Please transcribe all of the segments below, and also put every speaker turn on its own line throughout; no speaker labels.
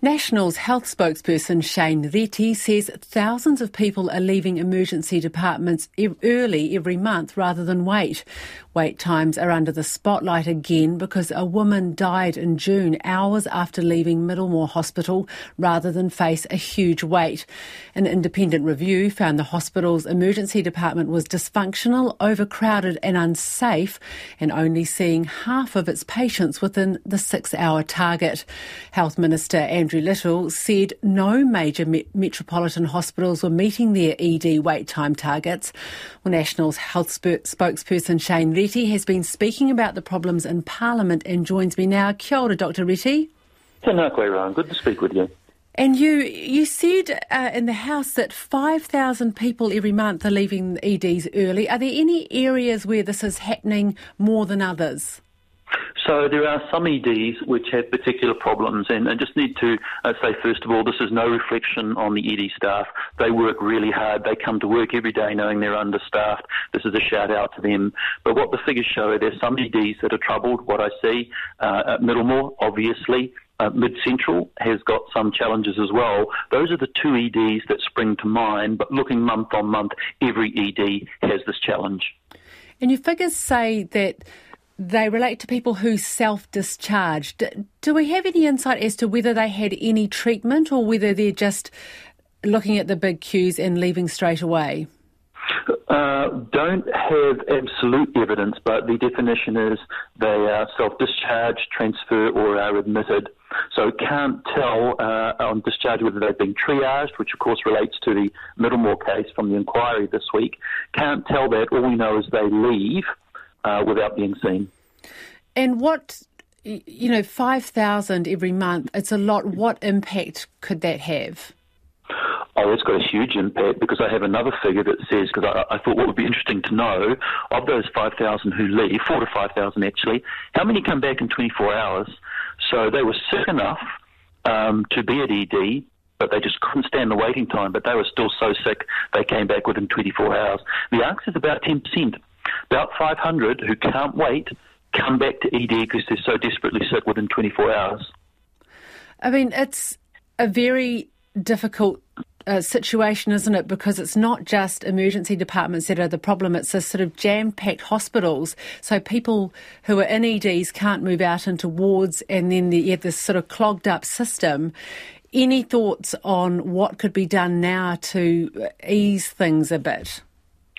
National's health spokesperson Shane Reti says thousands of people are leaving emergency departments early every month rather than wait. Wait times are under the spotlight again because a woman died in June, hours after leaving Middlemore Hospital, rather than face a huge wait. An independent review found the hospital's emergency department was dysfunctional, overcrowded, and unsafe, and only seeing half of its patients within the six hour target. Health Minister Andrew Little said no major me- metropolitan hospitals were meeting their ED wait time targets. Well, National's health sp- spokesperson Shane Reti has been speaking about the problems in Parliament and joins me now. Kia ora, Dr. Reti.
Tēnā Good to speak with you.
And you you said uh, in the House that 5,000 people every month are leaving EDs early. Are there any areas where this is happening more than others?
So there are some EDs which have particular problems, and I just need to uh, say first of all, this is no reflection on the ED staff. They work really hard. They come to work every day knowing they're understaffed. This is a shout out to them. But what the figures show, are there's some EDs that are troubled. What I see uh, at Middlemore, obviously. Uh, Mid Central has got some challenges as well. Those are the two EDs that spring to mind, but looking month on month, every ED has this challenge.
And your figures say that they relate to people who self discharged. Do we have any insight as to whether they had any treatment or whether they're just looking at the big queues and leaving straight away?
Uh, don't have absolute evidence, but the definition is they are self discharged, transfer, or are admitted. So can't tell uh, on discharge whether they've been triaged, which of course relates to the Middlemore case from the inquiry this week. Can't tell that. All we know is they leave uh, without being seen.
And what, you know, 5,000 every month, it's a lot. What impact could that have?
Oh, it's got a huge impact because I have another figure that says, because I, I, thought what would be interesting to know, of those 5,000 who leave, 4 to 5,000 actually, how many come back in 24 hours? So they were sick enough um, to be at ED, but they just couldn't stand the waiting time, but they were still so sick they came back within 24 hours. The answer is about 10%. About 500 who can't wait come back to ED because they're so desperately sick within 24 hours.
I mean, it's a very difficult uh, situation, isn't it? Because it's not just emergency departments that are the problem, it's a sort of jam packed hospitals. So people who are in EDs can't move out into wards, and then you have this sort of clogged up system. Any thoughts on what could be done now to ease things a bit?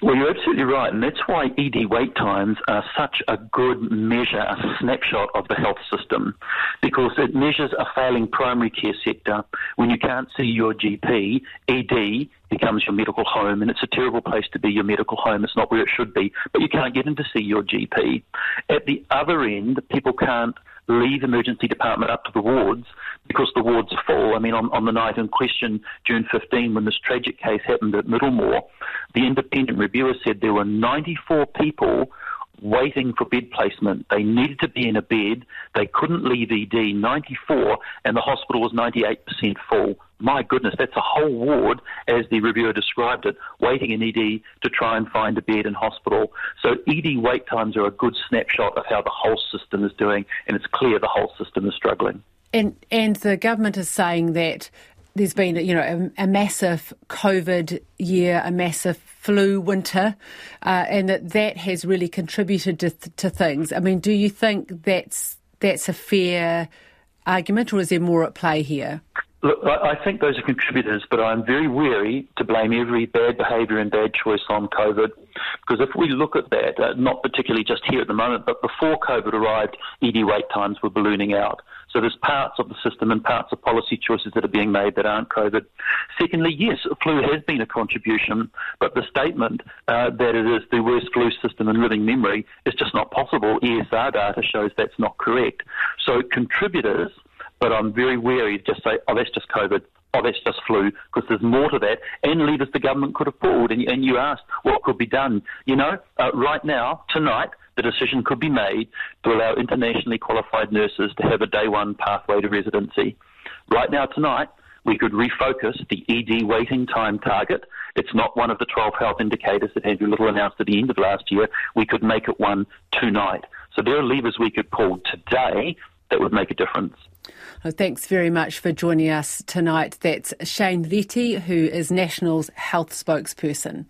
Well, you're absolutely right, and that's why ED wait times are such a good measure, a snapshot of the health system, because it measures a failing primary care sector. When you can't see your GP, ED becomes your medical home, and it's a terrible place to be your medical home. It's not where it should be, but you can't get in to see your GP. At the other end, people can't leave emergency department up to the wards because the wards are full. I mean, on, on the night in question, June 15, when this tragic case happened at Middlemore, the independent reviewer said there were 94 people waiting for bed placement. They needed to be in a bed. They couldn't leave ED 94, and the hospital was 98% full. My goodness, that's a whole ward, as the reviewer described it, waiting in ED to try and find a bed in hospital. So ED wait times are a good snapshot of how the whole system is doing, and it's clear the whole system is struggling.
And and the government is saying that there's been, you know, a, a, massive COVID year, a massive flu winter, uh, and that that has really contributed to, to things. I mean, do you think that's that's a fair argument, or is there more at play here?
Look, I think those are contributors, but I'm very wary to blame every bad behaviour and bad choice on COVID. Because if we look at that, uh, not particularly just here at the moment, but before COVID arrived, ED wait times were ballooning out. So there's parts of the system and parts of policy choices that are being made that aren't COVID. Secondly, yes, flu has been a contribution, but the statement uh, that it is the worst flu system in living memory is just not possible. ESR data shows that's not correct. So contributors but I'm very wary to just say, oh, that's just COVID. Oh, that's just flu, because there's more to that, and levers the government could have pulled. And, and you asked what could be done. You know, uh, right now, tonight, the decision could be made to allow internationally qualified nurses to have a day one pathway to residency. Right now, tonight, we could refocus the ED waiting time target. It's not one of the 12 health indicators that Andrew Little announced at the end of last year. We could make it one tonight. So there are levers we could pull today that would make a difference.
Well, thanks very much for joining us tonight. That's Shane Reti, who is National's health spokesperson.